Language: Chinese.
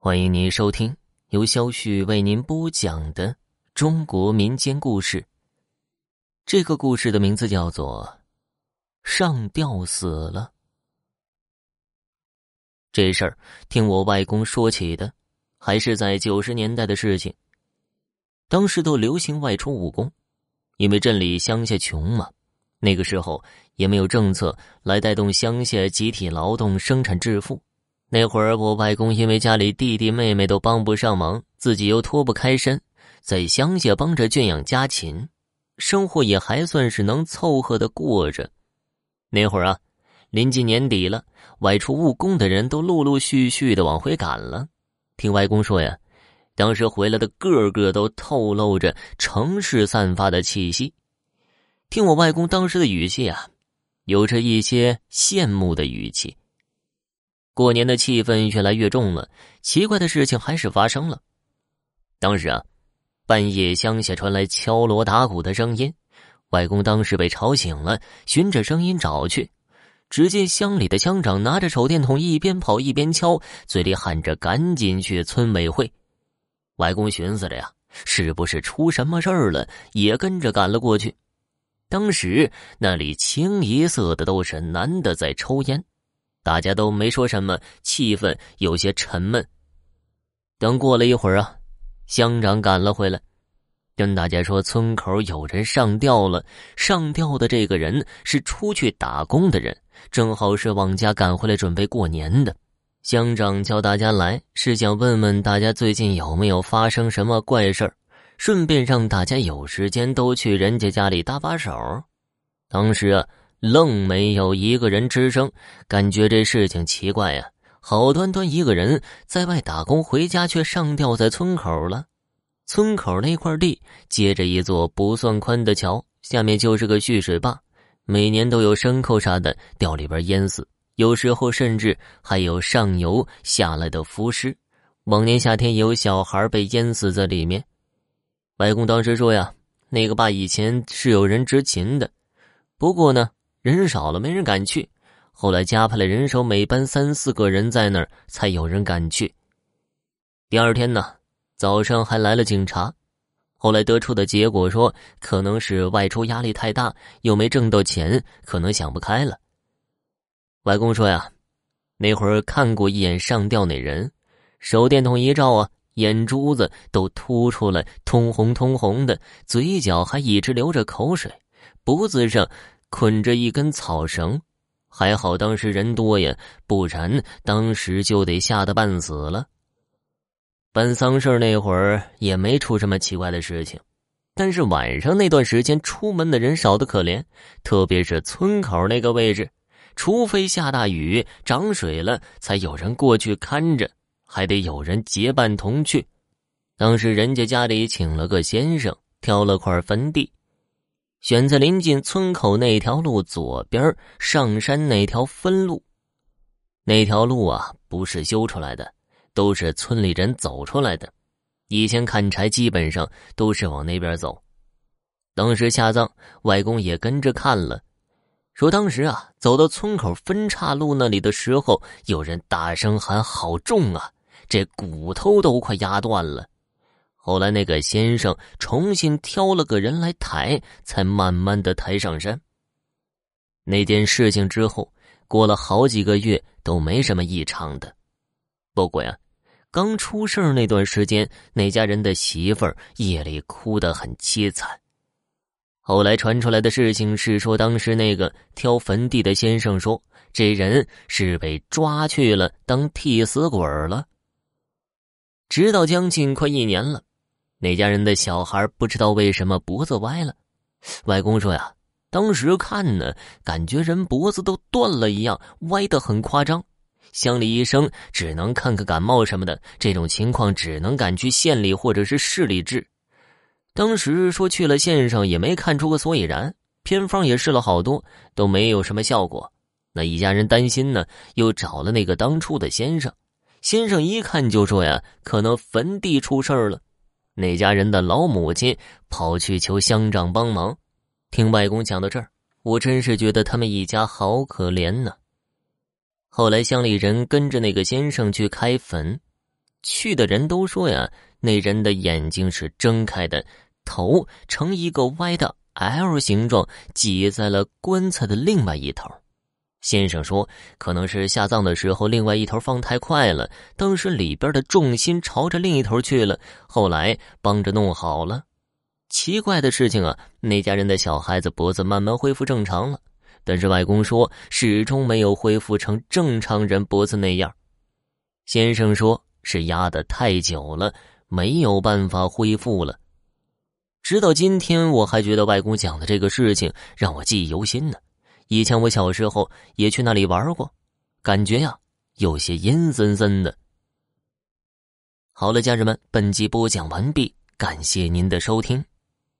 欢迎您收听由肖旭为您播讲的中国民间故事。这个故事的名字叫做《上吊死了》。这事儿听我外公说起的，还是在九十年代的事情。当时都流行外出务工，因为镇里乡下穷嘛，那个时候也没有政策来带动乡下集体劳动生产致富。那会儿，我外公因为家里弟弟妹妹都帮不上忙，自己又脱不开身，在乡下帮着圈养家禽，生活也还算是能凑合的过着。那会儿啊，临近年底了，外出务工的人都陆陆续续的往回赶了。听外公说呀，当时回来的个个都透露着城市散发的气息。听我外公当时的语气啊，有着一些羡慕的语气。过年的气氛越来越重了，奇怪的事情还是发生了。当时啊，半夜乡下传来敲锣打鼓的声音，外公当时被吵醒了，循着声音找去，只见乡里的乡长拿着手电筒，一边跑一边敲，嘴里喊着：“赶紧去村委会。”外公寻思着呀，是不是出什么事儿了？也跟着赶了过去。当时那里清一色的都是男的在抽烟。大家都没说什么，气氛有些沉闷。等过了一会儿啊，乡长赶了回来，跟大家说村口有人上吊了。上吊的这个人是出去打工的人，正好是往家赶回来准备过年的。乡长叫大家来，是想问问大家最近有没有发生什么怪事顺便让大家有时间都去人家家里搭把手。当时啊。愣没有一个人吱声，感觉这事情奇怪呀！好端端一个人在外打工，回家却上吊在村口了。村口那块地接着一座不算宽的桥，下面就是个蓄水坝，每年都有牲口啥的掉里边淹死，有时候甚至还有上游下来的浮尸。往年夏天有小孩被淹死在里面。外公当时说呀，那个坝以前是有人执勤的，不过呢。人少了，没人敢去。后来加派了人手，每班三四个人在那儿，才有人敢去。第二天呢，早上还来了警察。后来得出的结果说，可能是外出压力太大，又没挣到钱，可能想不开了。外公说呀，那会儿看过一眼上吊那人，手电筒一照啊，眼珠子都凸出来，通红通红的，嘴角还一直流着口水，脖子上。捆着一根草绳，还好当时人多呀，不然当时就得吓得半死了。办丧事那会儿也没出什么奇怪的事情，但是晚上那段时间出门的人少得可怜，特别是村口那个位置，除非下大雨涨水了，才有人过去看着，还得有人结伴同去。当时人家家里请了个先生，挑了块坟地。选在临近村口那条路左边上山那条分路，那条路啊不是修出来的，都是村里人走出来的。以前砍柴基本上都是往那边走。当时下葬，外公也跟着看了，说当时啊走到村口分岔路那里的时候，有人大声喊：“好重啊！这骨头都快压断了。”后来，那个先生重新挑了个人来抬，才慢慢的抬上山。那件事情之后，过了好几个月都没什么异常的。不过呀，刚出事那段时间，那家人的媳妇儿夜里哭得很凄惨。后来传出来的事情是说，当时那个挑坟地的先生说，这人是被抓去了当替死鬼了。直到将近快一年了。那家人的小孩不知道为什么脖子歪了，外公说呀，当时看呢，感觉人脖子都断了一样，歪得很夸张。乡里医生只能看看感冒什么的，这种情况只能赶去县里或者是市里治。当时说去了县上也没看出个所以然，偏方也试了好多，都没有什么效果。那一家人担心呢，又找了那个当初的先生。先生一看就说呀，可能坟地出事儿了。那家人的老母亲跑去求乡长帮忙。听外公讲到这儿，我真是觉得他们一家好可怜呢。后来乡里人跟着那个先生去开坟，去的人都说呀，那人的眼睛是睁开的，头呈一个歪的 L 形状，挤在了棺材的另外一头。先生说，可能是下葬的时候，另外一头放太快了，当时里边的重心朝着另一头去了，后来帮着弄好了。奇怪的事情啊，那家人的小孩子脖子慢慢恢复正常了，但是外公说始终没有恢复成正常人脖子那样。先生说是压得太久了，没有办法恢复了。直到今天，我还觉得外公讲的这个事情让我记忆犹新呢。以前我小时候也去那里玩过，感觉呀有些阴森森的。好了，家人们，本集播讲完毕，感谢您的收听。